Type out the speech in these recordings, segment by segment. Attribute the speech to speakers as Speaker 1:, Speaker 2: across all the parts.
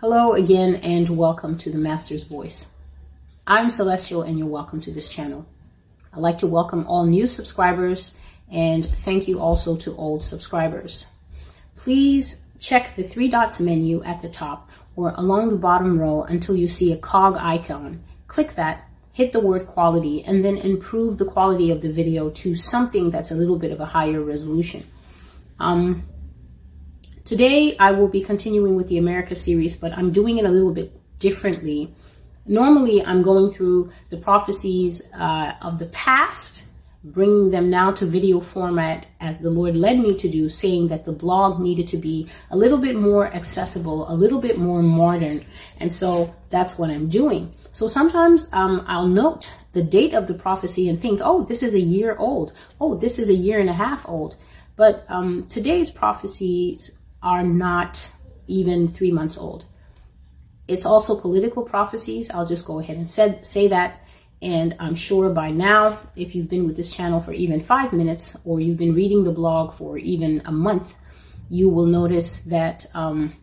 Speaker 1: Hello again and welcome to the Master's Voice. I'm Celestial and you're welcome to this channel. I'd like to welcome all new subscribers and thank you also to old subscribers. Please check the three dots menu at the top or along the bottom row until you see a cog icon. Click that, hit the word quality, and then improve the quality of the video to something that's a little bit of a higher resolution. Um, Today, I will be continuing with the America series, but I'm doing it a little bit differently. Normally, I'm going through the prophecies uh, of the past, bringing them now to video format as the Lord led me to do, saying that the blog needed to be a little bit more accessible, a little bit more modern. And so that's what I'm doing. So sometimes um, I'll note the date of the prophecy and think, oh, this is a year old. Oh, this is a year and a half old. But um, today's prophecies are not even three months old. It's also political prophecies. I'll just go ahead and said, say that. And I'm sure by now, if you've been with this channel for even five minutes or you've been reading the blog for even a month, you will notice that um,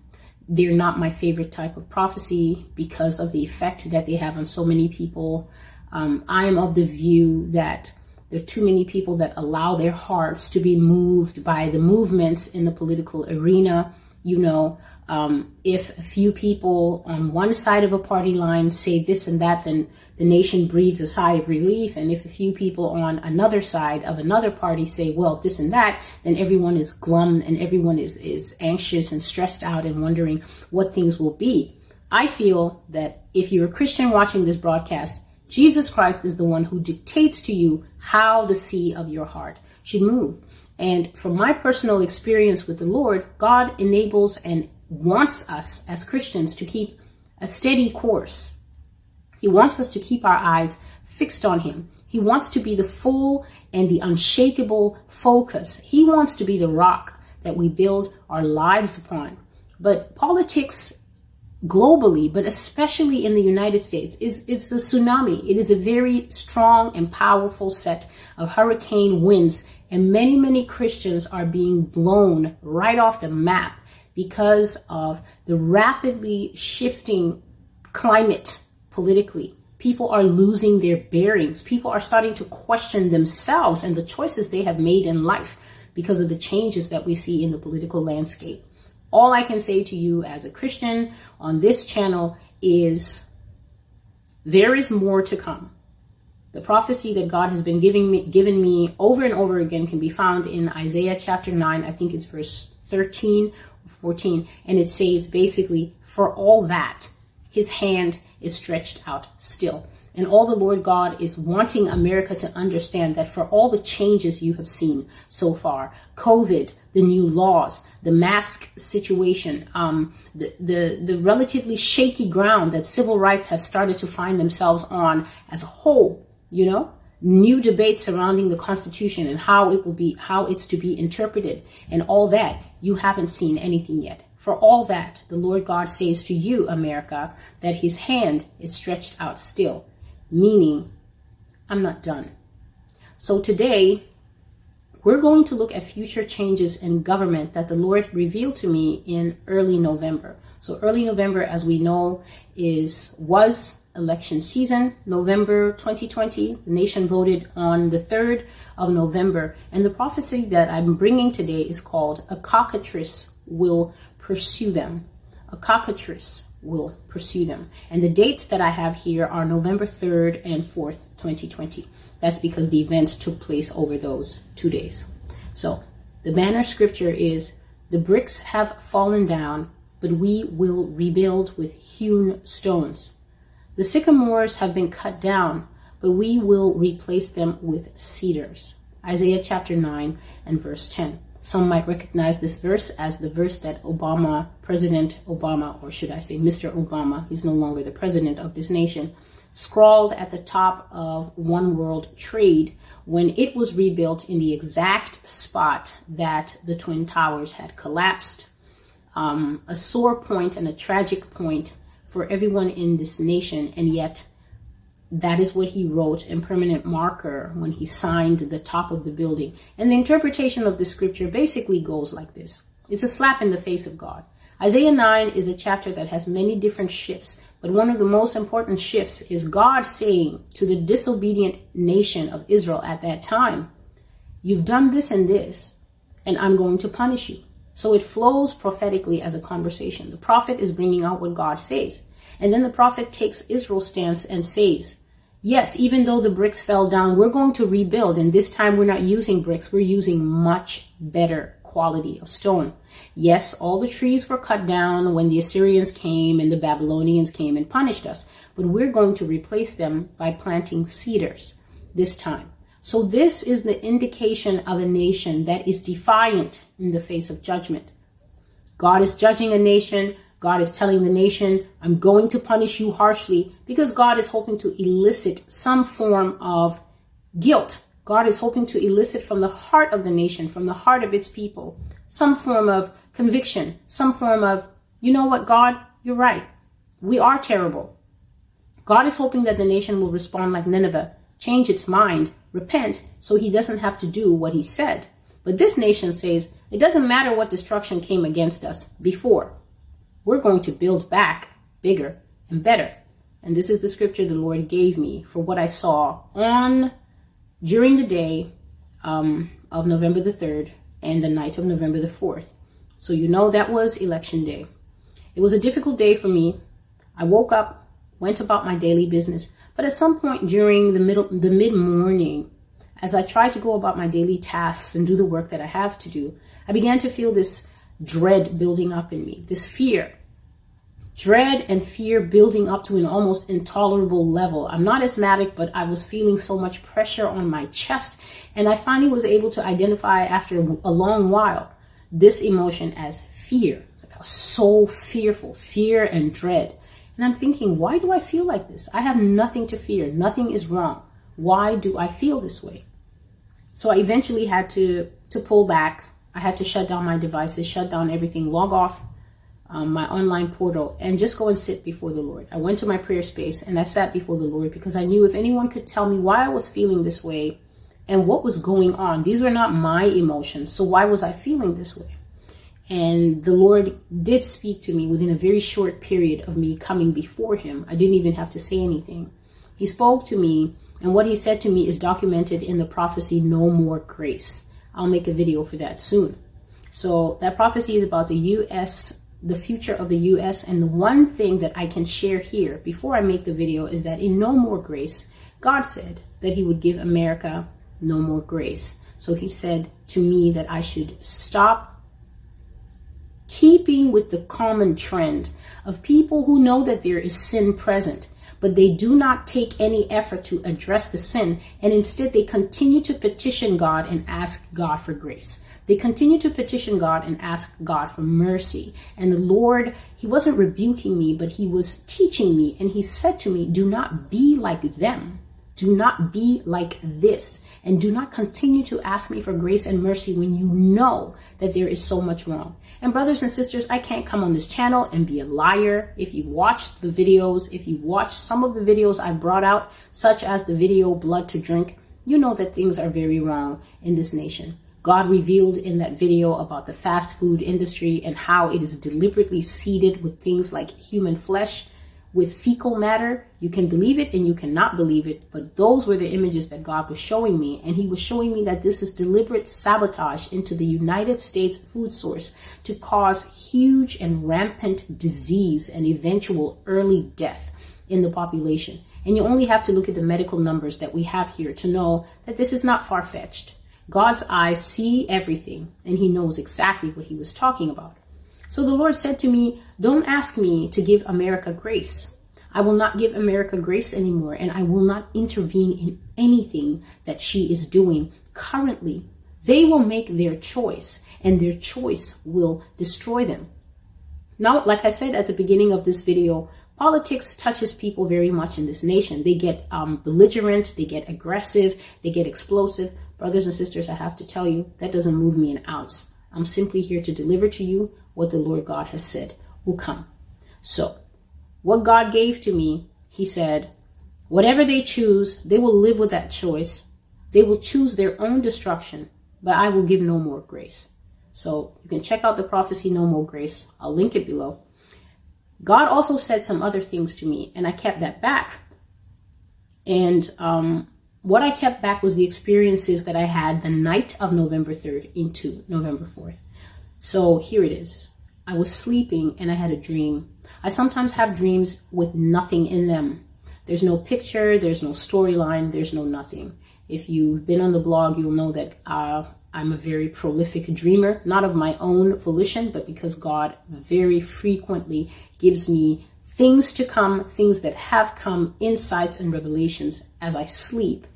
Speaker 1: they're not my favorite type of prophecy because of the effect that they have on so many people. Um, I am of the view that there are too many people that allow their hearts to be moved by the movements in the political arena. You know, um, if a few people on one side of a party line say this and that, then the nation breathes a sigh of relief. And if a few people on another side of another party say, well, this and that, then everyone is glum and everyone is, is anxious and stressed out and wondering what things will be. I feel that if you're a Christian watching this broadcast, Jesus Christ is the one who dictates to you how the sea of your heart should move. And from my personal experience with the Lord, God enables and wants us as Christians to keep a steady course. He wants us to keep our eyes fixed on Him. He wants to be the full and the unshakable focus. He wants to be the rock that we build our lives upon. But politics globally, but especially in the United States, it's, it's a tsunami. It is a very strong and powerful set of hurricane winds, and many, many Christians are being blown right off the map because of the rapidly shifting climate politically. People are losing their bearings. People are starting to question themselves and the choices they have made in life because of the changes that we see in the political landscape all I can say to you as a Christian on this channel is there is more to come. The prophecy that God has been giving me, given me over and over again can be found in Isaiah chapter 9. I think it's verse 13 or 14. And it says basically, for all that, his hand is stretched out still. And all the Lord God is wanting America to understand that for all the changes you have seen so far, COVID, the new laws, the mask situation, um, the, the, the relatively shaky ground that civil rights have started to find themselves on as a whole, you know, new debates surrounding the Constitution and how it will be, how it's to be interpreted and all that, you haven't seen anything yet. For all that, the Lord God says to you, America, that his hand is stretched out still meaning I'm not done. So today, we're going to look at future changes in government that the Lord revealed to me in early November. So early November, as we know, is was election season. November 2020, the nation voted on the 3rd of November. And the prophecy that I'm bringing today is called A Cockatrice Will Pursue Them. A Cockatrice will pursue them. And the dates that I have here are November 3rd and 4th, 2020. That's because the events took place over those two days. So the banner scripture is the bricks have fallen down, but we will rebuild with hewn stones. The sycamores have been cut down, but we will replace them with cedars. Isaiah chapter 9 and verse 10. Some might recognize this verse as the verse that Obama, President Obama, or should I say Mr. Obama, he's no longer the president of this nation, scrawled at the top of One World Trade when it was rebuilt in the exact spot that the Twin Towers had collapsed. Um, a sore point and a tragic point for everyone in this nation, and yet that is what he wrote in permanent marker when he signed the top of the building. And the interpretation of the scripture basically goes like this. It's a slap in the face of God. Isaiah 9 is a chapter that has many different shifts, but one of the most important shifts is God saying to the disobedient nation of Israel at that time, You've done this and this, and I'm going to punish you. So it flows prophetically as a conversation. The prophet is bringing out what God says. And then the prophet takes Israel's stance and says, Yes, even though the bricks fell down, we're going to rebuild. And this time we're not using bricks, we're using much better quality of stone. Yes, all the trees were cut down when the Assyrians came and the Babylonians came and punished us, but we're going to replace them by planting cedars this time. So this is the indication of a nation that is defiant in the face of judgment. God is judging a nation. God is telling the nation, I'm going to punish you harshly because God is hoping to elicit some form of guilt God is hoping to elicit from the heart of the nation, from the heart of its people, some form of conviction, some form of, you know what, God, you're right. We are terrible. God is hoping that the nation will respond like Nineveh, change its mind, repent, so he doesn't have to do what he said. But this nation says, it doesn't matter what destruction came against us before. We're going to build back bigger and better. And this is the scripture the Lord gave me for what I saw on during the day um, of November the 3rd and the night of November the 4th. So you know that was election day. It was a difficult day for me. I woke up, went about my daily business, but at some point during the middle the mid-morning, as I tried to go about my daily tasks and do the work that I have to do, I began to feel this dread building up in me, this fear dread and fear building up to an almost intolerable level. I'm not asthmatic, but I was feeling so much pressure on my chest. And I finally was able to identify after a long while this emotion as fear. Like I was so fearful, fear and dread. And I'm thinking, why do I feel like this? I have nothing to fear. Nothing is wrong. Why do I feel this way? So I eventually had to, to pull back. I had to shut down my devices, shut down everything, log off um, my online portal and just go and sit before the Lord. I went to my prayer space and I sat before the Lord because I knew if anyone could tell me why I was feeling this way and what was going on, these were not my emotions. So why was I feeling this way? And the Lord did speak to me within a very short period of me coming before Him. I didn't even have to say anything. He spoke to me, and what He said to me is documented in the prophecy, No More Grace. I'll make a video for that soon. So that prophecy is about the U.S the future of the US. And the one thing that I can share here before I make the video is that in No More Grace, God said that He would give America no more grace. So He said to me that I should stop keeping with the common trend of people who know that there is sin present but they do not take any effort to address the sin, and instead they continue to petition God and ask God for grace. They continue to petition God and ask God for mercy. And the Lord, He wasn't rebuking me, but He was teaching me. And He said to me, Do not be like them. Do not be like this. And do not continue to ask me for grace and mercy when you know that there is so much wrong. And brothers and sisters, I can't come on this channel and be a liar. If you've watched the videos, if you've watched some of the videos I brought out, such as the video Blood to Drink, you know that things are very wrong in this nation. God revealed in that video about the fast food industry and how it is deliberately seeded with things like human flesh, with fecal matter. You can believe it and you cannot believe it, but those were the images that God was showing me. And He was showing me that this is deliberate sabotage into the United States food source to cause huge and rampant disease and eventual early death in the population. And you only have to look at the medical numbers that we have here to know that this is not far fetched. God's eyes see everything, and he knows exactly what he was talking about. So the Lord said to me, Don't ask me to give America grace. I will not give America grace anymore, and I will not intervene in anything that she is doing currently. They will make their choice, and their choice will destroy them. Now, like I said at the beginning of this video, politics touches people very much in this nation. They get um, belligerent, they get aggressive, they get explosive. Brothers and sisters, I have to tell you, that doesn't move me an ounce. I'm simply here to deliver to you what the Lord God has said will come. So, what God gave to me, He said, whatever they choose, they will live with that choice. They will choose their own destruction, but I will give no more grace. So you can check out the prophecy No More Grace. I'll link it below. God also said some other things to me, and I kept that back. And um, what I kept back was the experiences that I had the night of November 3rd into November 4th. So here it is. I was sleeping and I had a dream. I sometimes have dreams with nothing in them. There's no picture, there's no storyline, there's no nothing. If you've been on the blog, you'll know that uh, I'm a very prolific dreamer, not of my own volition, but because God very frequently gives me things to come, things that have come, insights and revelations as I sleep.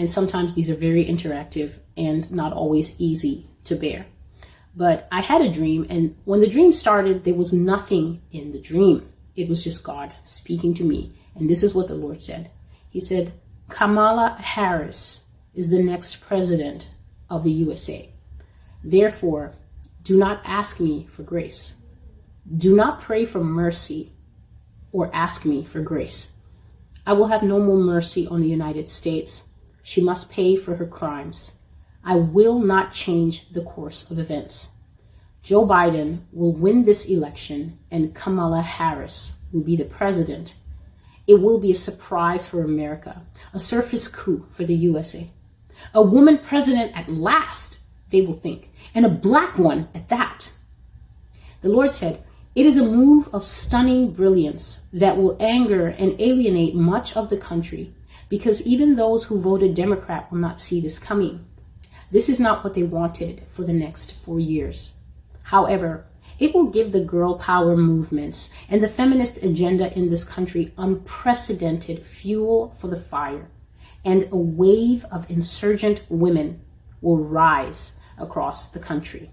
Speaker 1: And sometimes these are very interactive and not always easy to bear. But I had a dream, and when the dream started, there was nothing in the dream. It was just God speaking to me. And this is what the Lord said He said, Kamala Harris is the next president of the USA. Therefore, do not ask me for grace. Do not pray for mercy or ask me for grace. I will have no more mercy on the United States. She must pay for her crimes. I will not change the course of events. Joe Biden will win this election and Kamala Harris will be the president. It will be a surprise for America, a surface coup for the USA. A woman president at last, they will think, and a black one at that. The Lord said, It is a move of stunning brilliance that will anger and alienate much of the country because even those who voted Democrat will not see this coming. This is not what they wanted for the next four years. However, it will give the girl power movements and the feminist agenda in this country unprecedented fuel for the fire, and a wave of insurgent women will rise across the country.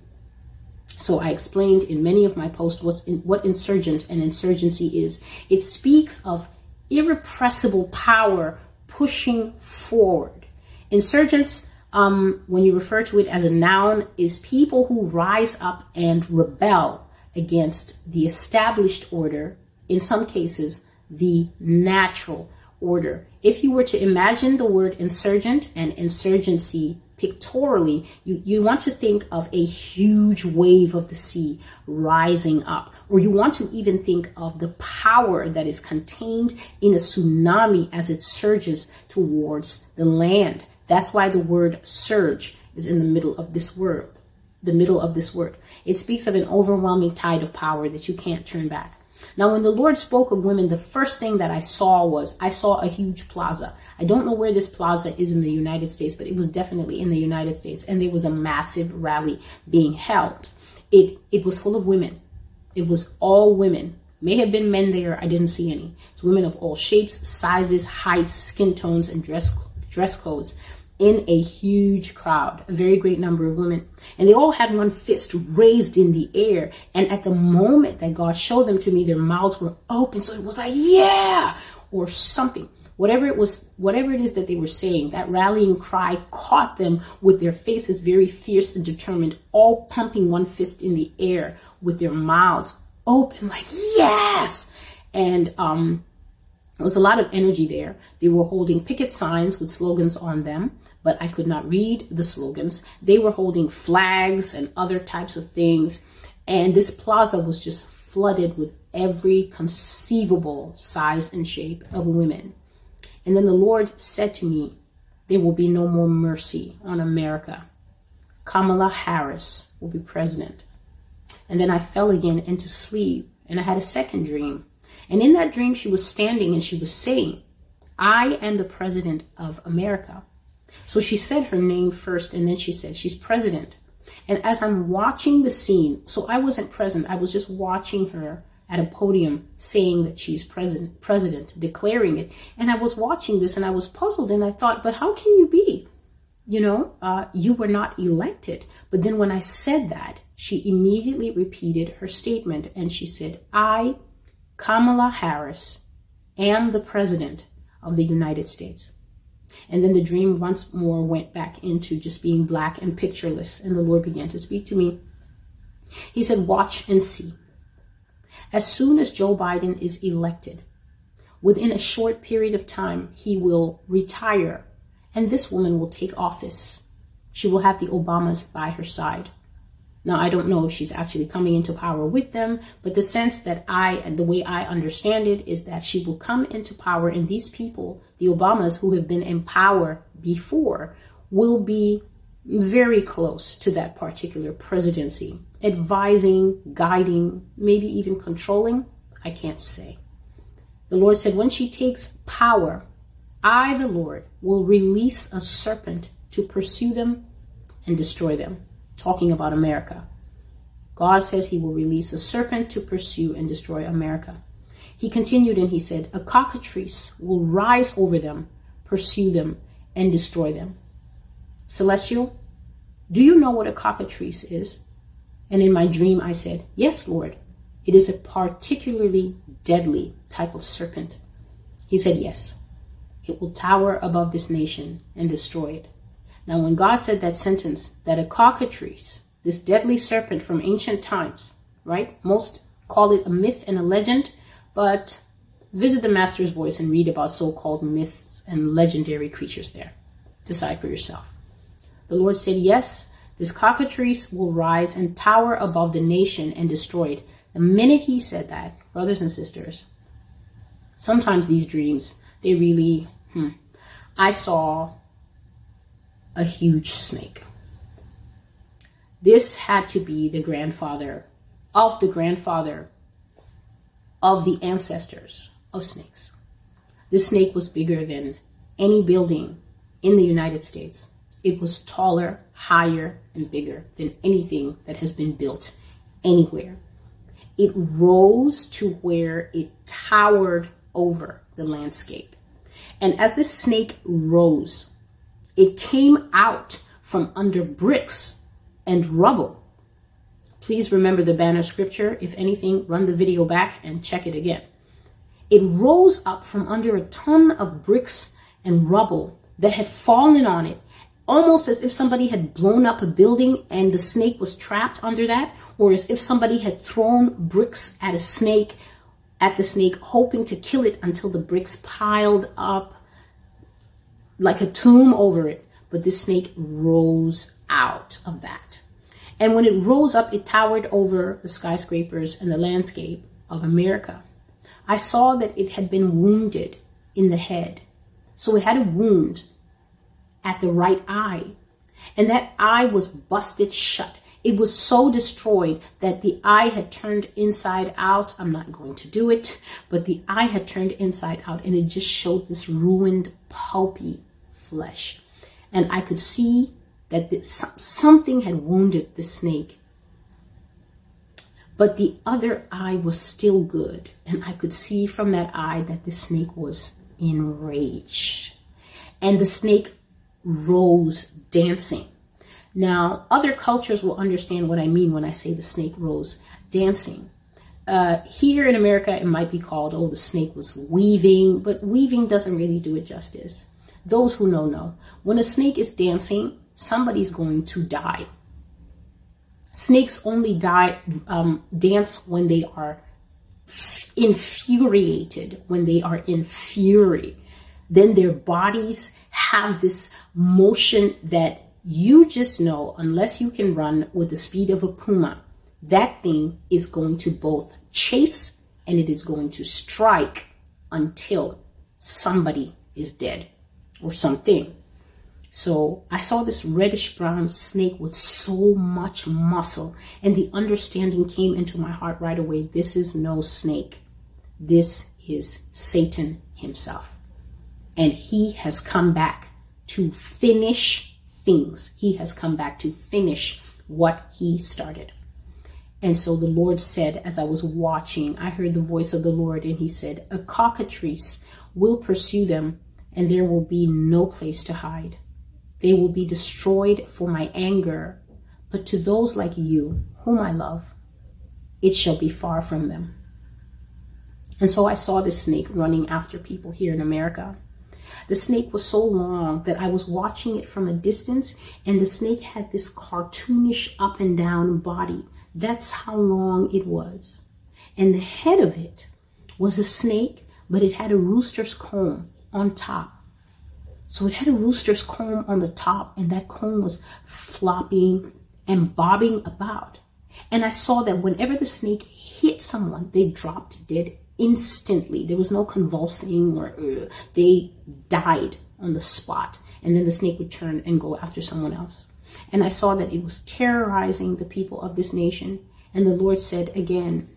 Speaker 1: So I explained in many of my posts in, what insurgent and insurgency is. It speaks of irrepressible power pushing forward. Insurgents um, when you refer to it as a noun, is people who rise up and rebel against the established order, in some cases, the natural order. If you were to imagine the word insurgent and insurgency pictorially, you, you want to think of a huge wave of the sea rising up, or you want to even think of the power that is contained in a tsunami as it surges towards the land. That's why the word surge is in the middle of this word. The middle of this word. It speaks of an overwhelming tide of power that you can't turn back. Now, when the Lord spoke of women, the first thing that I saw was I saw a huge plaza. I don't know where this plaza is in the United States, but it was definitely in the United States, and there was a massive rally being held. It it was full of women. It was all women. May have been men there. I didn't see any. It's women of all shapes, sizes, heights, skin tones, and dress dress codes in a huge crowd, a very great number of women. And they all had one fist raised in the air. And at the moment that God showed them to me, their mouths were open. So it was like, yeah, or something. Whatever it was, whatever it is that they were saying, that rallying cry caught them with their faces very fierce and determined, all pumping one fist in the air with their mouths open, like, yes. And, um, there was a lot of energy there. They were holding picket signs with slogans on them but I could not read the slogans. They were holding flags and other types of things. And this plaza was just flooded with every conceivable size and shape of women. And then the Lord said to me, There will be no more mercy on America. Kamala Harris will be president. And then I fell again into sleep and I had a second dream. And in that dream, she was standing and she was saying, I am the president of America. So she said her name first and then she said she's president. And as I'm watching the scene, so I wasn't present, I was just watching her at a podium saying that she's president, president, declaring it. And I was watching this and I was puzzled and I thought, but how can you be? You know, uh, you were not elected. But then when I said that, she immediately repeated her statement and she said, I, Kamala Harris, am the president of the United States. And then the dream once more went back into just being black and pictureless. And the Lord began to speak to me. He said, Watch and see. As soon as Joe Biden is elected, within a short period of time, he will retire and this woman will take office. She will have the Obamas by her side. Now, I don't know if she's actually coming into power with them, but the sense that I, the way I understand it, is that she will come into power, and these people, the Obamas who have been in power before, will be very close to that particular presidency, advising, guiding, maybe even controlling. I can't say. The Lord said, when she takes power, I, the Lord, will release a serpent to pursue them and destroy them talking about America. God says he will release a serpent to pursue and destroy America. He continued and he said, A cockatrice will rise over them, pursue them, and destroy them. Celestial, do you know what a cockatrice is? And in my dream, I said, Yes, Lord. It is a particularly deadly type of serpent. He said, Yes. It will tower above this nation and destroy it. Now, when God said that sentence, that a cockatrice, this deadly serpent from ancient times, right? Most call it a myth and a legend, but visit the Master's Voice and read about so called myths and legendary creatures there. Decide for yourself. The Lord said, Yes, this cockatrice will rise and tower above the nation and destroy it. The minute he said that, brothers and sisters, sometimes these dreams, they really, hmm, I saw a huge snake. This had to be the grandfather of the grandfather of the ancestors of snakes. This snake was bigger than any building in the United States. It was taller, higher, and bigger than anything that has been built anywhere. It rose to where it towered over the landscape. And as this snake rose, it came out from under bricks and rubble. Please remember the banner scripture. If anything, run the video back and check it again. It rose up from under a ton of bricks and rubble that had fallen on it, almost as if somebody had blown up a building and the snake was trapped under that, or as if somebody had thrown bricks at a snake, at the snake, hoping to kill it until the bricks piled up like a tomb over it, but this snake rose out of that. And when it rose up, it towered over the skyscrapers and the landscape of America. I saw that it had been wounded in the head. So it had a wound at the right eye. And that eye was busted shut. It was so destroyed that the eye had turned inside out. I'm not going to do it, but the eye had turned inside out and it just showed this ruined, pulpy flesh. And I could see that this, something had wounded the snake. But the other eye was still good. And I could see from that eye that the snake was enraged. And the snake rose dancing. Now, other cultures will understand what I mean when I say the snake rose dancing. Uh, here in America, it might be called, oh, the snake was weaving, but weaving doesn't really do it justice. Those who know, know. When a snake is dancing, somebody's going to die. Snakes only die, um, dance when they are infuriated, when they are in fury. Then their bodies have this motion that you just know, unless you can run with the speed of a puma, that thing is going to both chase and it is going to strike until somebody is dead or something. So I saw this reddish brown snake with so much muscle, and the understanding came into my heart right away. This is no snake. This is Satan himself. And he has come back to finish things. He has come back to finish what he started. And so the Lord said, as I was watching, I heard the voice of the Lord, and he said, A cockatrice will pursue them and there will be no place to hide. They will be destroyed for my anger, but to those like you, whom I love, it shall be far from them. And so I saw this snake running after people here in America. The snake was so long that I was watching it from a distance, and the snake had this cartoonish up and down body. That's how long it was. And the head of it was a snake, but it had a rooster's comb on top. So it had a rooster's comb on the top, and that comb was flopping and bobbing about. And I saw that whenever the snake hit someone, they dropped dead instantly. There was no convulsing or uh, they died on the spot. And then the snake would turn and go after someone else. And I saw that it was terrorizing the people of this nation. And the Lord said again,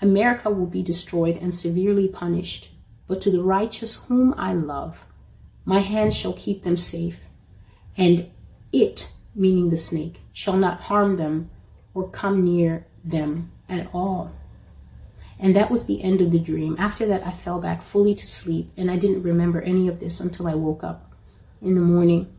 Speaker 1: America will be destroyed and severely punished, but to the righteous whom I love, my hand shall keep them safe, and it, meaning the snake, shall not harm them or come near them at all. And that was the end of the dream. After that, I fell back fully to sleep, and I didn't remember any of this until I woke up in the morning.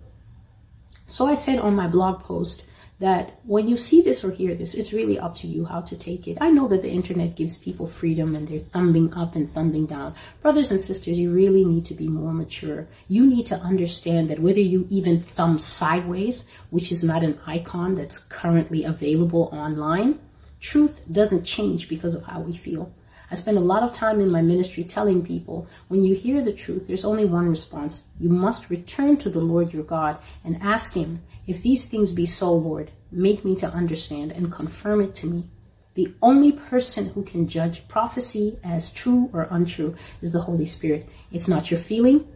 Speaker 1: So I said on my blog post that when you see this or hear this, it's really up to you how to take it. I know that the internet gives people freedom and they're thumbing up and thumbing down. Brothers and sisters, you really need to be more mature. You need to understand that whether you even thumb sideways, which is not an icon that's currently available online, truth doesn't change because of how we feel. I spend a lot of time in my ministry telling people when you hear the truth, there's only one response. You must return to the Lord your God and ask Him, if these things be so, Lord, make me to understand and confirm it to me. The only person who can judge prophecy as true or untrue is the Holy Spirit. It's not your feeling,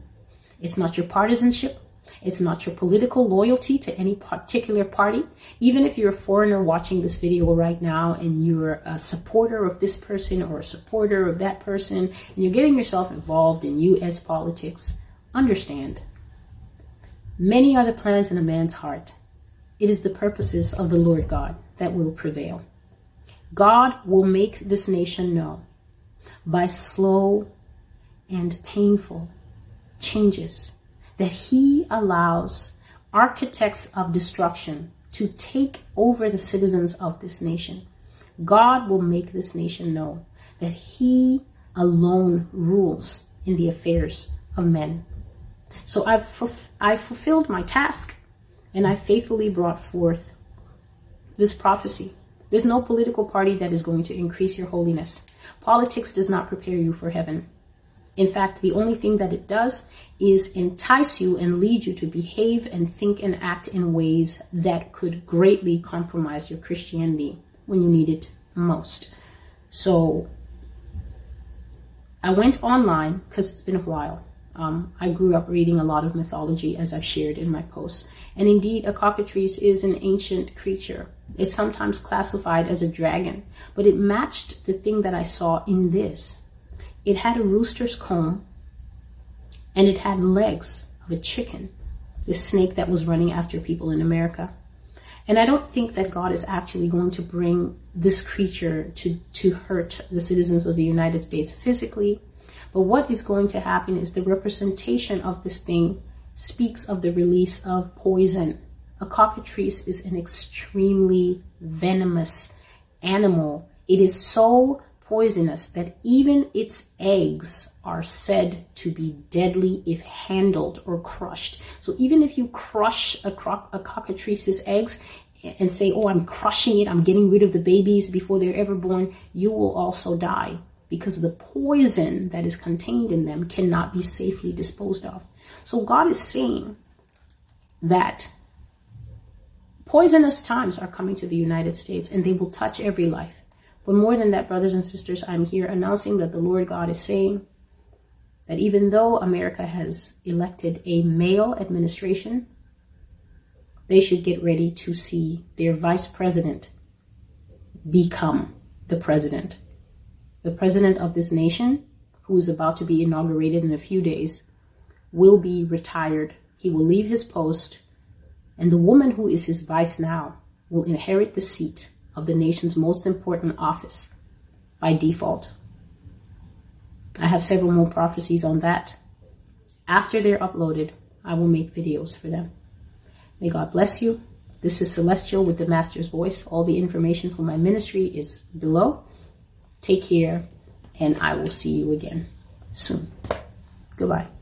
Speaker 1: it's not your partisanship, it's not your political loyalty to any particular party. Even if you're a foreigner watching this video right now and you're a supporter of this person or a supporter of that person, and you're getting yourself involved in U.S. politics, understand. Many are the plans in a man's heart. It is the purposes of the Lord God that will prevail. God will make this nation know by slow and painful changes that he allows architects of destruction to take over the citizens of this nation. God will make this nation know that he alone rules in the affairs of men. So I've, I've fulfilled my task and I faithfully brought forth this prophecy. There's no political party that is going to increase your holiness. Politics does not prepare you for heaven. In fact, the only thing that it does is entice you and lead you to behave and think and act in ways that could greatly compromise your Christianity when you need it most. So I went online because it's been a while. Um, I grew up reading a lot of mythology as I've shared in my posts. And indeed, a cockatrice is an ancient creature. It's sometimes classified as a dragon, but it matched the thing that I saw in this it had a rooster's comb and it had legs of a chicken, this snake that was running after people in America. And I don't think that God is actually going to bring this creature to, to hurt the citizens of the United States physically. But what is going to happen is the representation of this thing speaks of the release of poison. A cockatrice is an extremely venomous animal. It is so poisonous that even its eggs are said to be deadly if handled or crushed. So even if you crush a, cro- a cockatrice's eggs and say, oh, I'm crushing it, I'm getting rid of the babies before they're ever born, you will also die because the poison that is contained in them cannot be safely disposed of. So God is saying that poisonous times are coming to the United States and they will touch every life. But more than that, brothers and sisters, I'm here announcing that the Lord God is saying that even though America has elected a male administration, they should get ready to see their vice president become the president. The president of this nation, who is about to be inaugurated in a few days, will be retired. He will leave his post, and the woman who is his vice now will inherit the seat of the nation's most important office by default. I have several more prophecies on that. After they're uploaded, I will make videos for them. May God bless you. This is Celestial with the Master's Voice. All the information for my ministry is below. Take care, and I will see you again soon. Goodbye.